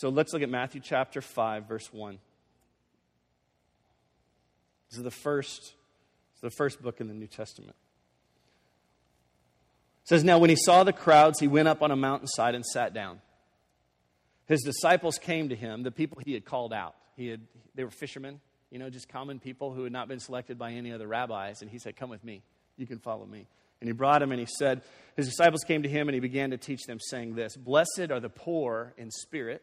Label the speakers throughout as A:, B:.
A: So let's look at Matthew chapter 5, verse 1. This is the first, the first book in the New Testament. It says, Now when he saw the crowds, he went up on a mountainside and sat down. His disciples came to him, the people he had called out. He had, they were fishermen, you know, just common people who had not been selected by any other rabbis. And he said, Come with me. You can follow me. And he brought him and he said, His disciples came to him and he began to teach them, saying this Blessed are the poor in spirit,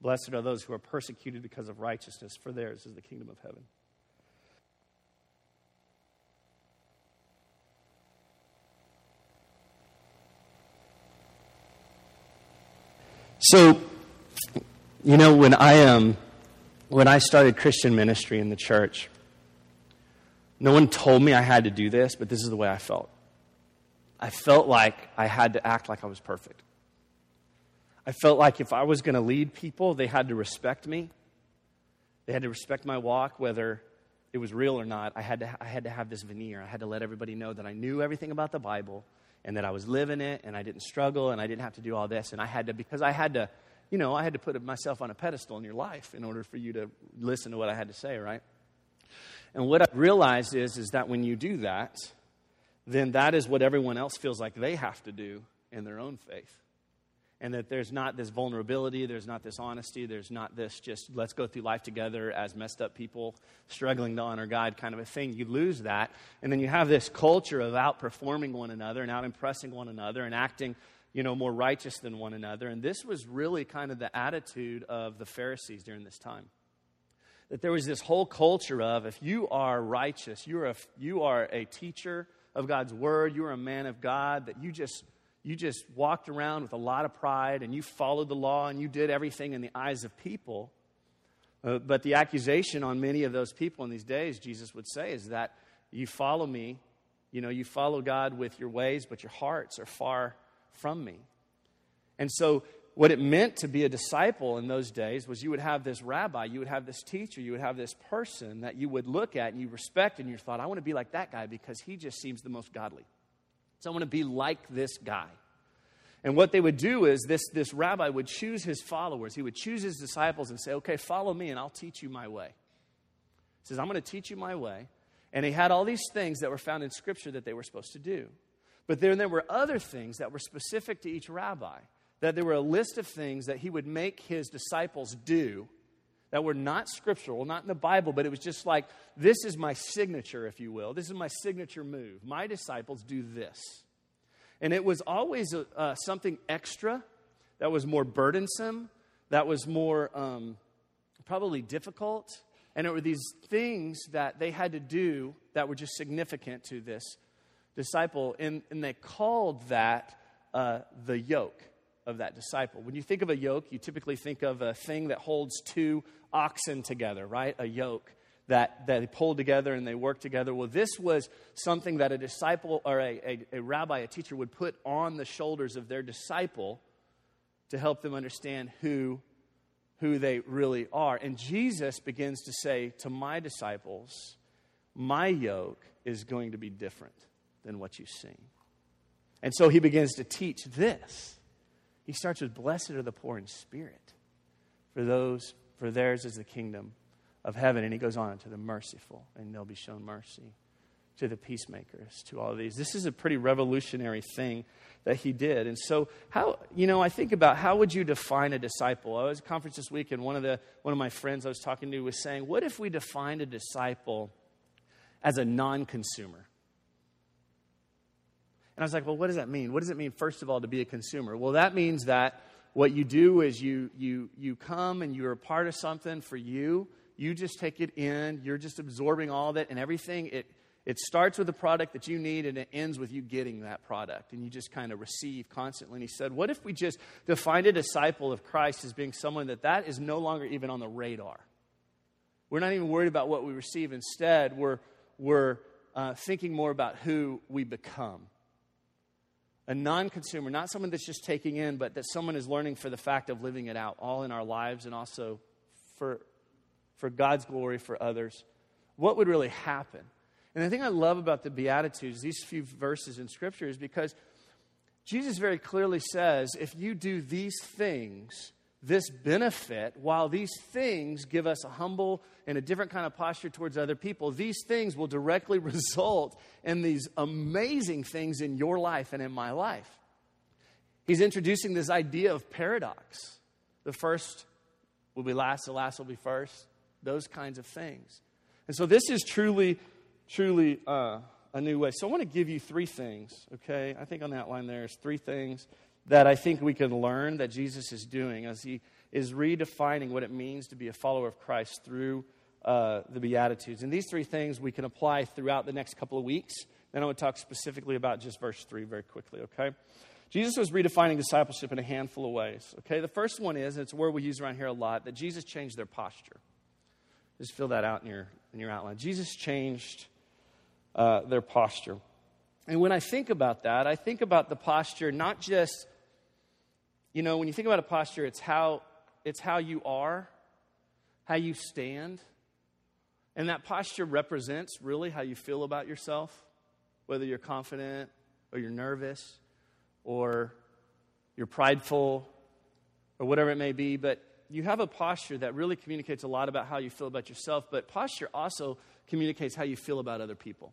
A: Blessed are those who are persecuted because of righteousness, for theirs is the kingdom of heaven. So, you know, when I um, when I started Christian ministry in the church, no one told me I had to do this, but this is the way I felt. I felt like I had to act like I was perfect. I felt like if I was going to lead people, they had to respect me. They had to respect my walk, whether it was real or not. I had to, I had to have this veneer. I had to let everybody know that I knew everything about the Bible and that I was living it and I didn't struggle and I didn't have to do all this. And I had to, because I had to, you know, I had to put myself on a pedestal in your life in order for you to listen to what I had to say, right? And what I realized is, is that when you do that, then that is what everyone else feels like they have to do in their own faith. And that there's not this vulnerability, there's not this honesty, there's not this just let's go through life together as messed up people struggling to honor God kind of a thing. You lose that. And then you have this culture of outperforming one another and out impressing one another and acting you know, more righteous than one another. And this was really kind of the attitude of the Pharisees during this time. That there was this whole culture of if you are righteous, you're a, you are a teacher of God's word, you are a man of God, that you just you just walked around with a lot of pride and you followed the law and you did everything in the eyes of people. Uh, but the accusation on many of those people in these days, Jesus would say, is that you follow me, you know, you follow God with your ways, but your hearts are far from me. And so, what it meant to be a disciple in those days was you would have this rabbi, you would have this teacher, you would have this person that you would look at and you respect, and you thought, I want to be like that guy because he just seems the most godly. So I want to be like this guy. And what they would do is this, this rabbi would choose his followers. He would choose his disciples and say, Okay, follow me and I'll teach you my way. He says, I'm going to teach you my way. And he had all these things that were found in Scripture that they were supposed to do. But then there were other things that were specific to each rabbi, that there were a list of things that he would make his disciples do that were not scriptural, not in the Bible, but it was just like, this is my signature, if you will. This is my signature move. My disciples do this. And it was always a, uh, something extra that was more burdensome, that was more um, probably difficult. And it were these things that they had to do that were just significant to this disciple, and, and they called that uh, the yoke of that disciple. When you think of a yoke, you typically think of a thing that holds two oxen together, right? A yoke that, that they pull together and they work together. Well, this was something that a disciple or a, a, a rabbi, a teacher, would put on the shoulders of their disciple to help them understand who, who they really are. And Jesus begins to say to my disciples, My yoke is going to be different than what you've seen. And so he begins to teach this. He starts with, Blessed are the poor in spirit, for those, for theirs is the kingdom of heaven. And he goes on to the merciful, and they'll be shown mercy. To the peacemakers, to all of these. This is a pretty revolutionary thing that he did. And so, how, you know, I think about how would you define a disciple? I was at a conference this week, and one of, the, one of my friends I was talking to was saying, What if we defined a disciple as a non consumer? And I was like, well, what does that mean? What does it mean, first of all, to be a consumer? Well, that means that what you do is you, you, you come and you're a part of something for you. You just take it in. You're just absorbing all of it and everything. It, it starts with the product that you need and it ends with you getting that product. And you just kind of receive constantly. And he said, what if we just defined a disciple of Christ as being someone that that is no longer even on the radar? We're not even worried about what we receive. Instead, we're, we're uh, thinking more about who we become. A non consumer, not someone that's just taking in, but that someone is learning for the fact of living it out, all in our lives and also for, for God's glory for others. What would really happen? And the thing I love about the Beatitudes, these few verses in Scripture, is because Jesus very clearly says if you do these things, this benefit, while these things give us a humble and a different kind of posture towards other people, these things will directly result in these amazing things in your life and in my life. He's introducing this idea of paradox. The first will be last, the last will be first, those kinds of things. And so this is truly, truly uh, a new way. So I want to give you three things, okay? I think on that line there's three things that I think we can learn that Jesus is doing as he is redefining what it means to be a follower of Christ through uh, the Beatitudes. And these three things we can apply throughout the next couple of weeks. Then I to talk specifically about just verse 3 very quickly, okay? Jesus was redefining discipleship in a handful of ways, okay? The first one is, it's a word we use around here a lot, that Jesus changed their posture. Just fill that out in your, in your outline. Jesus changed uh, their posture. And when I think about that, I think about the posture not just you know, when you think about a posture, it's how, it's how you are, how you stand. And that posture represents really how you feel about yourself, whether you're confident or you're nervous or you're prideful or whatever it may be. But you have a posture that really communicates a lot about how you feel about yourself, but posture also communicates how you feel about other people.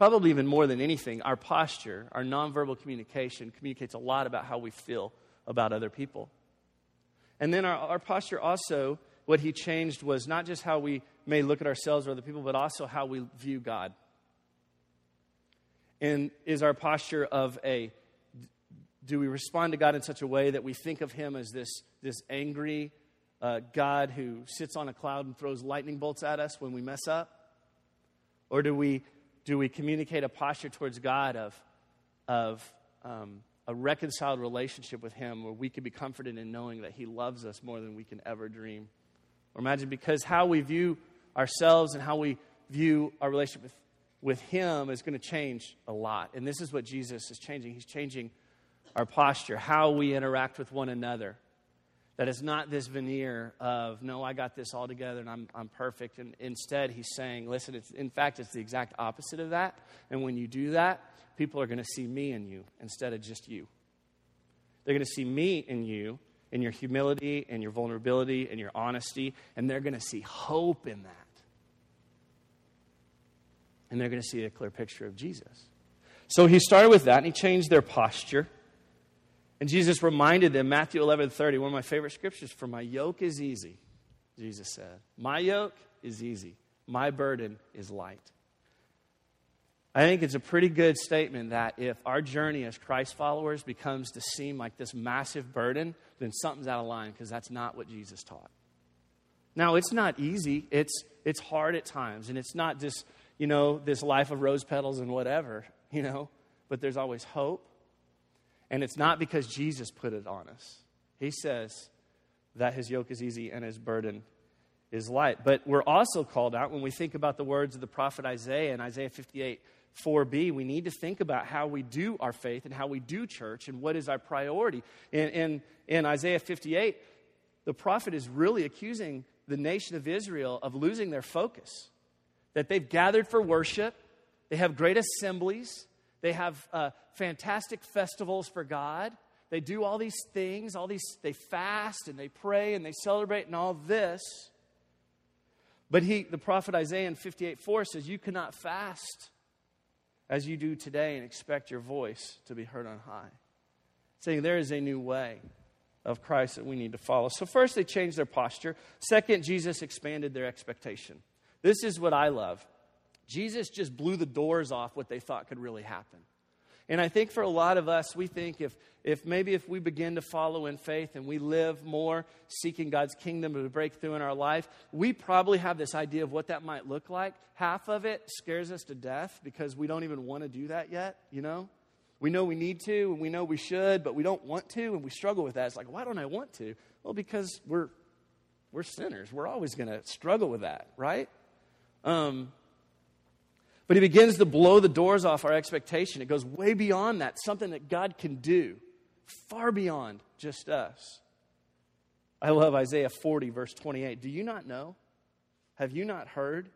A: Probably even more than anything, our posture, our nonverbal communication, communicates a lot about how we feel about other people. And then our, our posture also, what he changed was not just how we may look at ourselves or other people, but also how we view God. And is our posture of a do we respond to God in such a way that we think of him as this, this angry uh, God who sits on a cloud and throws lightning bolts at us when we mess up? Or do we do we communicate a posture towards God of, of um, a reconciled relationship with Him where we can be comforted in knowing that He loves us more than we can ever dream? Or imagine because how we view ourselves and how we view our relationship with, with Him is going to change a lot. And this is what Jesus is changing. He's changing our posture, how we interact with one another. That is not this veneer of, no, I got this all together and I'm, I'm perfect. And instead, he's saying, listen, it's, in fact, it's the exact opposite of that. And when you do that, people are going to see me in you instead of just you. They're going to see me in you, in your humility, and your vulnerability, and your honesty, and they're going to see hope in that. And they're going to see a clear picture of Jesus. So he started with that, and he changed their posture. And Jesus reminded them, Matthew 11 30, one of my favorite scriptures, for my yoke is easy, Jesus said. My yoke is easy, my burden is light. I think it's a pretty good statement that if our journey as Christ followers becomes to seem like this massive burden, then something's out of line because that's not what Jesus taught. Now, it's not easy. It's, it's hard at times. And it's not just, you know, this life of rose petals and whatever, you know, but there's always hope and it's not because Jesus put it on us. He says that his yoke is easy and his burden is light. But we're also called out when we think about the words of the prophet Isaiah in Isaiah 58 4b, we need to think about how we do our faith and how we do church and what is our priority. In, in, in Isaiah 58, the prophet is really accusing the nation of Israel of losing their focus. That they've gathered for worship, they have great assemblies, they have uh, fantastic festivals for God. They do all these things, all these, they fast and they pray and they celebrate and all this. But he, the prophet Isaiah in 58 4 says, You cannot fast as you do today and expect your voice to be heard on high. Saying there is a new way of Christ that we need to follow. So, first, they changed their posture. Second, Jesus expanded their expectation. This is what I love. Jesus just blew the doors off what they thought could really happen. And I think for a lot of us, we think if, if maybe if we begin to follow in faith and we live more seeking God's kingdom to break through in our life, we probably have this idea of what that might look like. Half of it scares us to death because we don't even want to do that yet, you know? We know we need to and we know we should, but we don't want to and we struggle with that. It's like, why don't I want to? Well, because we're We're sinners. We're always going to struggle with that, right? Um, but he begins to blow the doors off our expectation. It goes way beyond that, something that God can do, far beyond just us. I love Isaiah 40, verse 28. Do you not know? Have you not heard?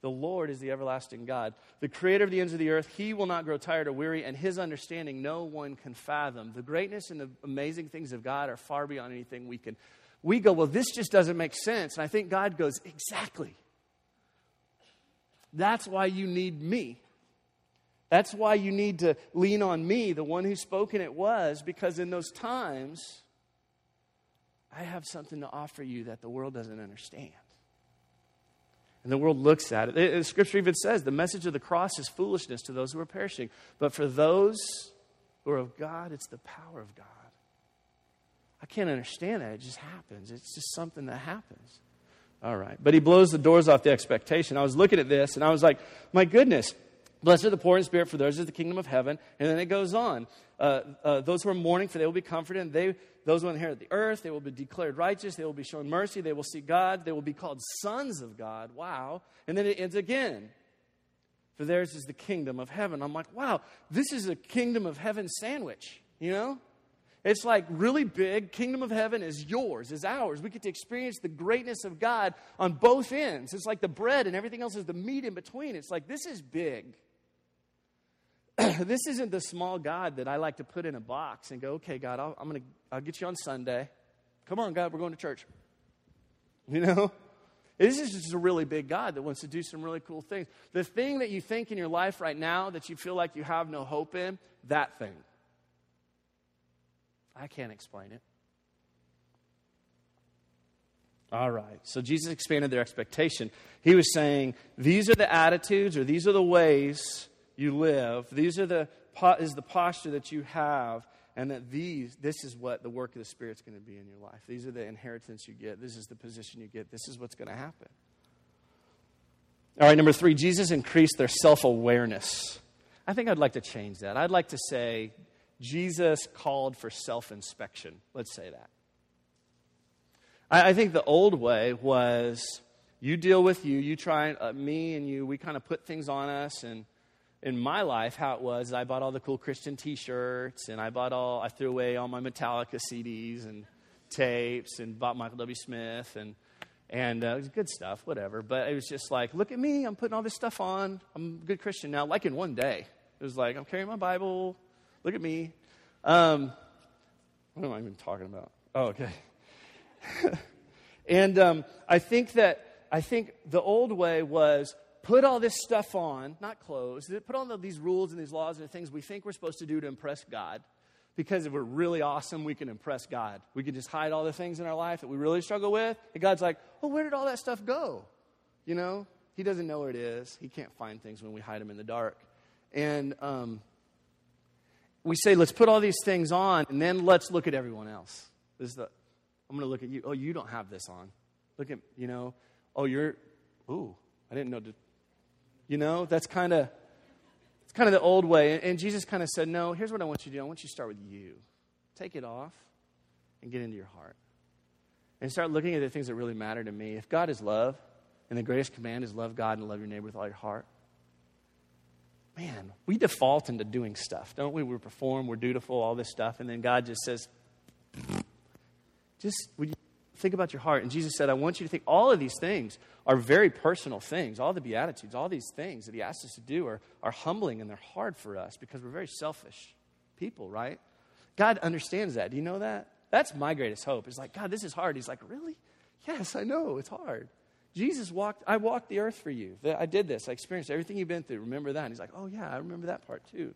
A: The Lord is the everlasting God, the creator of the ends of the earth. He will not grow tired or weary, and his understanding no one can fathom. The greatness and the amazing things of God are far beyond anything we can. We go, well, this just doesn't make sense. And I think God goes, exactly. That's why you need me. That's why you need to lean on me, the one who spoken it was, because in those times, I have something to offer you that the world doesn't understand. And the world looks at it. The scripture even says the message of the cross is foolishness to those who are perishing. But for those who are of God, it's the power of God. I can't understand that. It just happens. It's just something that happens. All right. But he blows the doors off the expectation. I was looking at this and I was like, my goodness, Blessed are the poor in spirit, for theirs is the kingdom of heaven. And then it goes on. Uh, uh, those who are mourning, for they will be comforted. And they, those who inherit the earth, they will be declared righteous. They will be shown mercy. They will see God. They will be called sons of God. Wow. And then it ends again. For theirs is the kingdom of heaven. I'm like, wow, this is a kingdom of heaven sandwich, you know? It's like really big. Kingdom of heaven is yours, is ours. We get to experience the greatness of God on both ends. It's like the bread and everything else is the meat in between. It's like this is big. this isn't the small God that I like to put in a box and go, okay, God, I'll, I'm gonna, I'll get you on Sunday. Come on, God, we're going to church. You know? This is just a really big God that wants to do some really cool things. The thing that you think in your life right now that you feel like you have no hope in, that thing. I can't explain it. All right. So Jesus expanded their expectation. He was saying, these are the attitudes or these are the ways you live. These are the is the posture that you have, and that these this is what the work of the Spirit's going to be in your life. These are the inheritance you get. This is the position you get. This is what's going to happen. All right, number three, Jesus increased their self awareness. I think I'd like to change that. I'd like to say Jesus called for self inspection. Let's say that. I, I, think the old way was you deal with you, you try, uh, me and you, we kind of put things on us, and in my life, how it was, I bought all the cool Christian T-shirts, and I bought all, I threw away all my Metallica CDs and tapes, and bought Michael W. Smith, and and uh, it was good stuff, whatever. But it was just like, look at me, I'm putting all this stuff on. I'm a good Christian now. Like in one day, it was like I'm carrying my Bible. Look at me. Um, what am I even talking about? Oh, okay. and um, I think that I think the old way was put all this stuff on, not clothes, put all these rules and these laws and things we think we're supposed to do to impress God. Because if we're really awesome, we can impress God. We can just hide all the things in our life that we really struggle with. And God's like, well, where did all that stuff go? You know, He doesn't know where it is. He can't find things when we hide them in the dark. And um, we say, let's put all these things on, and then let's look at everyone else. This is the, I'm going to look at you. Oh, you don't have this on. Look at, you know, oh, you're, ooh, I didn't know to you know, that's kind of it's kind of the old way. And Jesus kind of said, "No, here's what I want you to do. I want you to start with you. Take it off and get into your heart. And start looking at the things that really matter to me. If God is love, and the greatest command is love God and love your neighbor with all your heart, man, we default into doing stuff, don't we? We perform, we're dutiful, all this stuff, and then God just says, just would you think about your heart. And Jesus said, I want you to think all of these things are very personal things. All the Beatitudes, all these things that He asked us to do are, are humbling and they're hard for us because we're very selfish people, right? God understands that. Do you know that? That's my greatest hope. It's like, God, this is hard. He's like, Really? Yes, I know. It's hard. Jesus walked, I walked the earth for you. I did this. I experienced everything you've been through. Remember that? And he's like, Oh, yeah, I remember that part too.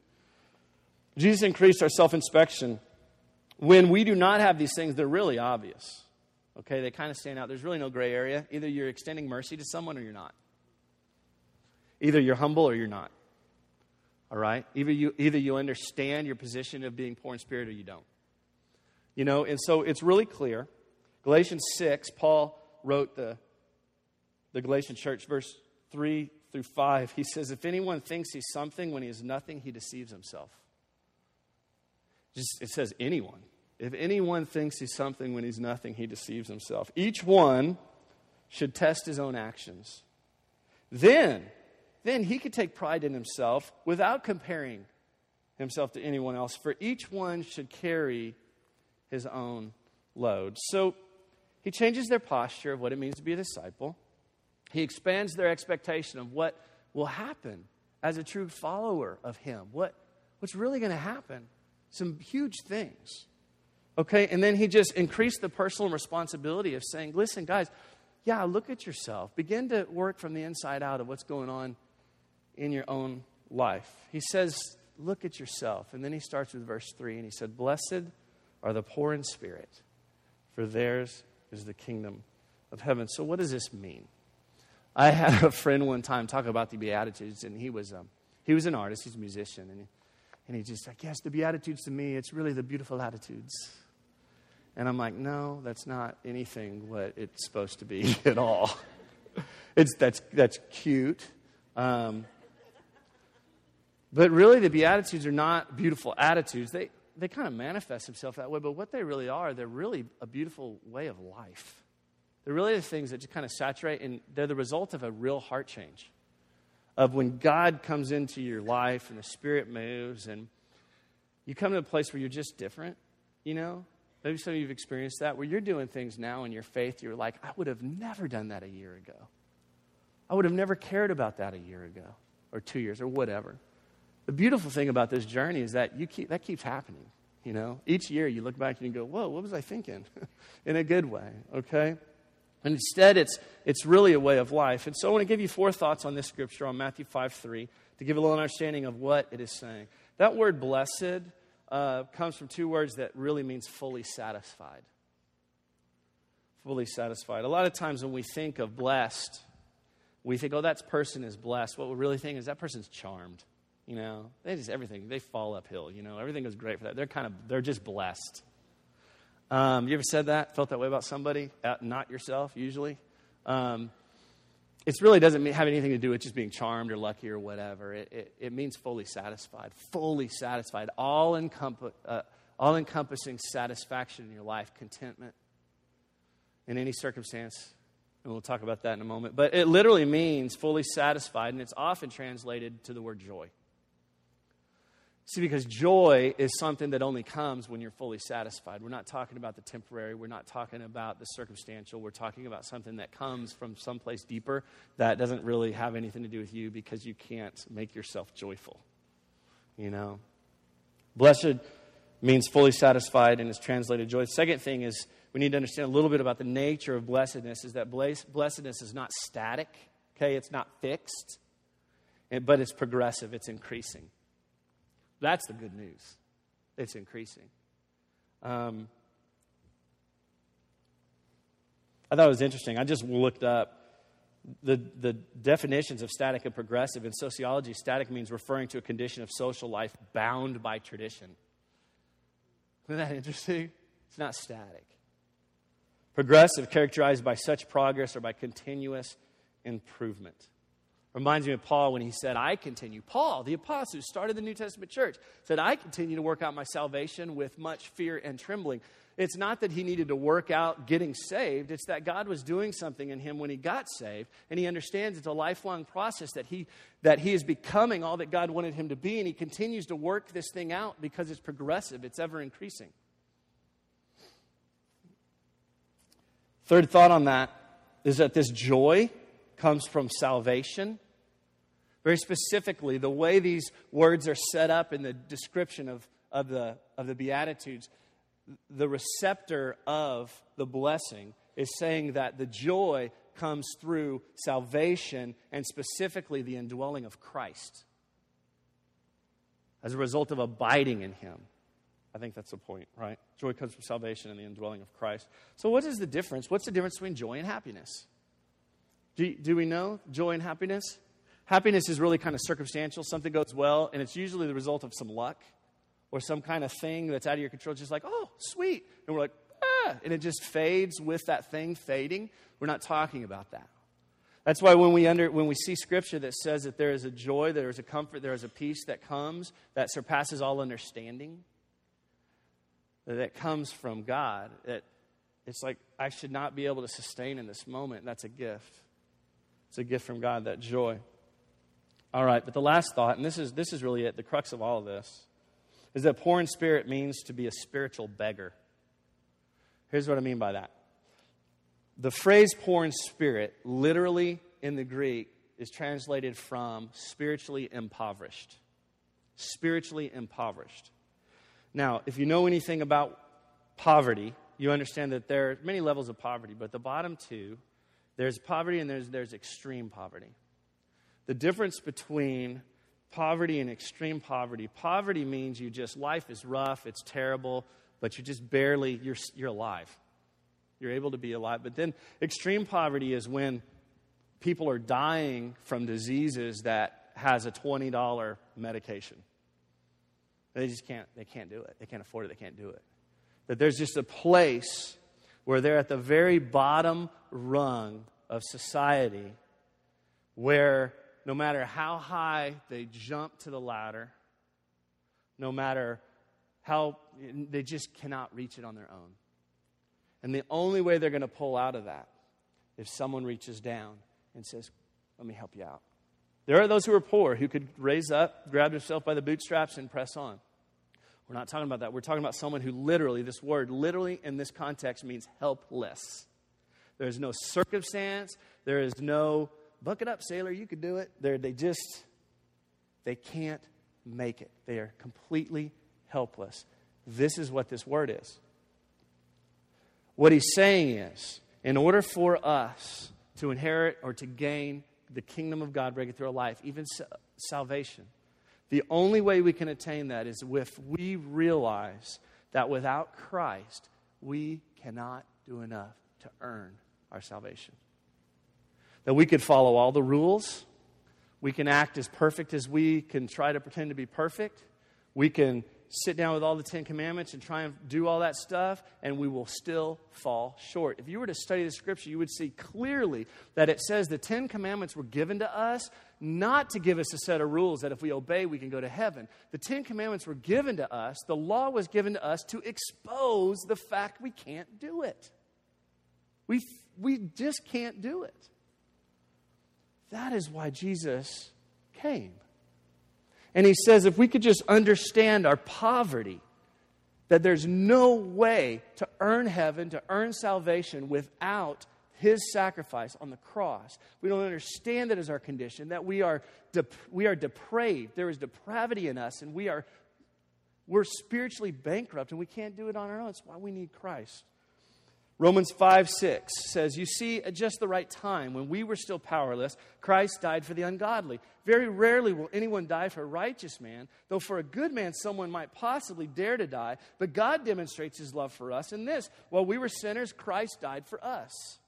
A: Jesus increased our self inspection. When we do not have these things, they're really obvious. Okay, they kind of stand out. There's really no gray area. Either you're extending mercy to someone or you're not. Either you're humble or you're not. All right? Either you, either you understand your position of being poor in spirit or you don't. You know, and so it's really clear. Galatians 6, Paul wrote the, the Galatian church, verse 3 through 5. He says, If anyone thinks he's something when he is nothing, he deceives himself. Just, it says anyone. If anyone thinks he's something when he's nothing, he deceives himself. Each one should test his own actions. Then, then he could take pride in himself without comparing himself to anyone else, for each one should carry his own load. So he changes their posture of what it means to be a disciple. He expands their expectation of what will happen as a true follower of him. What, what's really going to happen? Some huge things. Okay, and then he just increased the personal responsibility of saying, listen, guys, yeah, look at yourself. Begin to work from the inside out of what's going on in your own life. He says, look at yourself. And then he starts with verse 3, and he said, Blessed are the poor in spirit, for theirs is the kingdom of heaven. So, what does this mean? I had a friend one time talk about the Beatitudes, and he was, um, he was an artist, he's a musician, and he, and he just like, yes, the Beatitudes to me, it's really the beautiful attitudes. And I'm like, no, that's not anything what it's supposed to be at all. It's, that's, that's cute. Um, but really, the Beatitudes are not beautiful attitudes. They, they kind of manifest themselves that way, but what they really are, they're really a beautiful way of life. They're really the things that just kind of saturate, and they're the result of a real heart change. Of when God comes into your life and the Spirit moves, and you come to a place where you're just different, you know? Maybe some of you have experienced that, where you're doing things now in your faith, you're like, I would have never done that a year ago. I would have never cared about that a year ago, or two years, or whatever. The beautiful thing about this journey is that you keep, that keeps happening. You know, each year you look back and you go, "Whoa, what was I thinking?" in a good way. Okay. And instead, it's, it's really a way of life. And so I want to give you four thoughts on this scripture on Matthew 5 3 to give a little understanding of what it is saying. That word blessed uh, comes from two words that really means fully satisfied. Fully satisfied. A lot of times when we think of blessed, we think, oh, that person is blessed. What we really think is that person's charmed. You know, they just everything they fall uphill. You know, everything goes great for that. They're kind of they're just blessed. Um, you ever said that? Felt that way about somebody? Uh, not yourself, usually. Um, it really doesn't have anything to do with just being charmed or lucky or whatever. It, it, it means fully satisfied, fully satisfied, all, uh, all encompassing satisfaction in your life, contentment in any circumstance. And we'll talk about that in a moment. But it literally means fully satisfied, and it's often translated to the word joy. See, because joy is something that only comes when you're fully satisfied. We're not talking about the temporary, we're not talking about the circumstantial. We're talking about something that comes from someplace deeper that doesn't really have anything to do with you because you can't make yourself joyful. You know? Blessed means fully satisfied and is translated joy. The second thing is we need to understand a little bit about the nature of blessedness is that blessedness is not static, okay? It's not fixed, but it's progressive, it's increasing. That's the good news. It's increasing. Um, I thought it was interesting. I just looked up the, the definitions of static and progressive. In sociology, static means referring to a condition of social life bound by tradition. Isn't that interesting? It's not static. Progressive, characterized by such progress or by continuous improvement. Reminds me of Paul when he said, I continue. Paul, the apostle who started the New Testament church, said, I continue to work out my salvation with much fear and trembling. It's not that he needed to work out getting saved, it's that God was doing something in him when he got saved. And he understands it's a lifelong process that he, that he is becoming all that God wanted him to be. And he continues to work this thing out because it's progressive, it's ever increasing. Third thought on that is that this joy comes from salvation. Very specifically, the way these words are set up in the description of, of, the, of the Beatitudes, the receptor of the blessing is saying that the joy comes through salvation and specifically the indwelling of Christ as a result of abiding in Him. I think that's the point, right? Joy comes from salvation and the indwelling of Christ. So, what is the difference? What's the difference between joy and happiness? Do, do we know joy and happiness? Happiness is really kind of circumstantial. Something goes well, and it's usually the result of some luck or some kind of thing that's out of your control. It's just like, oh, sweet. And we're like, ah, and it just fades with that thing fading. We're not talking about that. That's why when we, under, when we see scripture that says that there is a joy, there is a comfort, there is a peace that comes that surpasses all understanding, that comes from God. That it's like I should not be able to sustain in this moment. That's a gift. It's a gift from God, that joy. All right, but the last thought, and this is, this is really it, the crux of all of this, is that poor in spirit means to be a spiritual beggar. Here's what I mean by that. The phrase poor in spirit, literally in the Greek, is translated from spiritually impoverished. Spiritually impoverished. Now, if you know anything about poverty, you understand that there are many levels of poverty, but the bottom two, there's poverty and there's, there's extreme poverty. The difference between poverty and extreme poverty poverty means you just, life is rough, it's terrible, but you just barely, you're, you're alive. You're able to be alive. But then extreme poverty is when people are dying from diseases that has a $20 medication. They just can't, they can't do it. They can't afford it. They can't do it. That there's just a place where they're at the very bottom rung of society where no matter how high they jump to the ladder, no matter how they just cannot reach it on their own. And the only way they're going to pull out of that if someone reaches down and says, Let me help you out. There are those who are poor who could raise up, grab themselves by the bootstraps, and press on. We're not talking about that. We're talking about someone who literally, this word literally in this context means helpless. There is no circumstance, there is no buck it up, sailor, you could do it. They're, they just, they can't make it. They are completely helpless. This is what this word is. What he's saying is, in order for us to inherit or to gain the kingdom of God breaking through our life, even salvation, the only way we can attain that is if we realize that without Christ, we cannot do enough to earn our salvation. That we could follow all the rules, we can act as perfect as we can try to pretend to be perfect, we can sit down with all the Ten Commandments and try and do all that stuff, and we will still fall short. If you were to study the scripture, you would see clearly that it says the Ten Commandments were given to us not to give us a set of rules that if we obey, we can go to heaven. The Ten Commandments were given to us, the law was given to us to expose the fact we can't do it. We, we just can't do it. That is why Jesus came. And he says if we could just understand our poverty, that there's no way to earn heaven, to earn salvation without his sacrifice on the cross. We don't understand that as our condition, that we are, dep- we are depraved. There is depravity in us, and we are we're spiritually bankrupt, and we can't do it on our own. That's why we need Christ. Romans 5 6 says, You see, at just the right time, when we were still powerless, Christ died for the ungodly. Very rarely will anyone die for a righteous man, though for a good man someone might possibly dare to die. But God demonstrates his love for us in this while we were sinners, Christ died for us.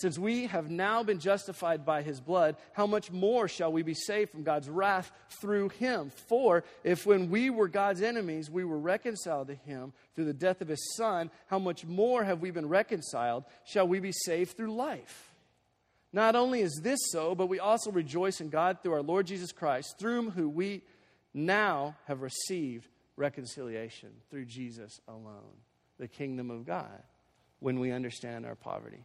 A: Since we have now been justified by his blood, how much more shall we be saved from God's wrath through him? For if when we were God's enemies, we were reconciled to him through the death of his son, how much more have we been reconciled? Shall we be saved through life? Not only is this so, but we also rejoice in God through our Lord Jesus Christ, through whom we now have received reconciliation through Jesus alone, the kingdom of God, when we understand our poverty.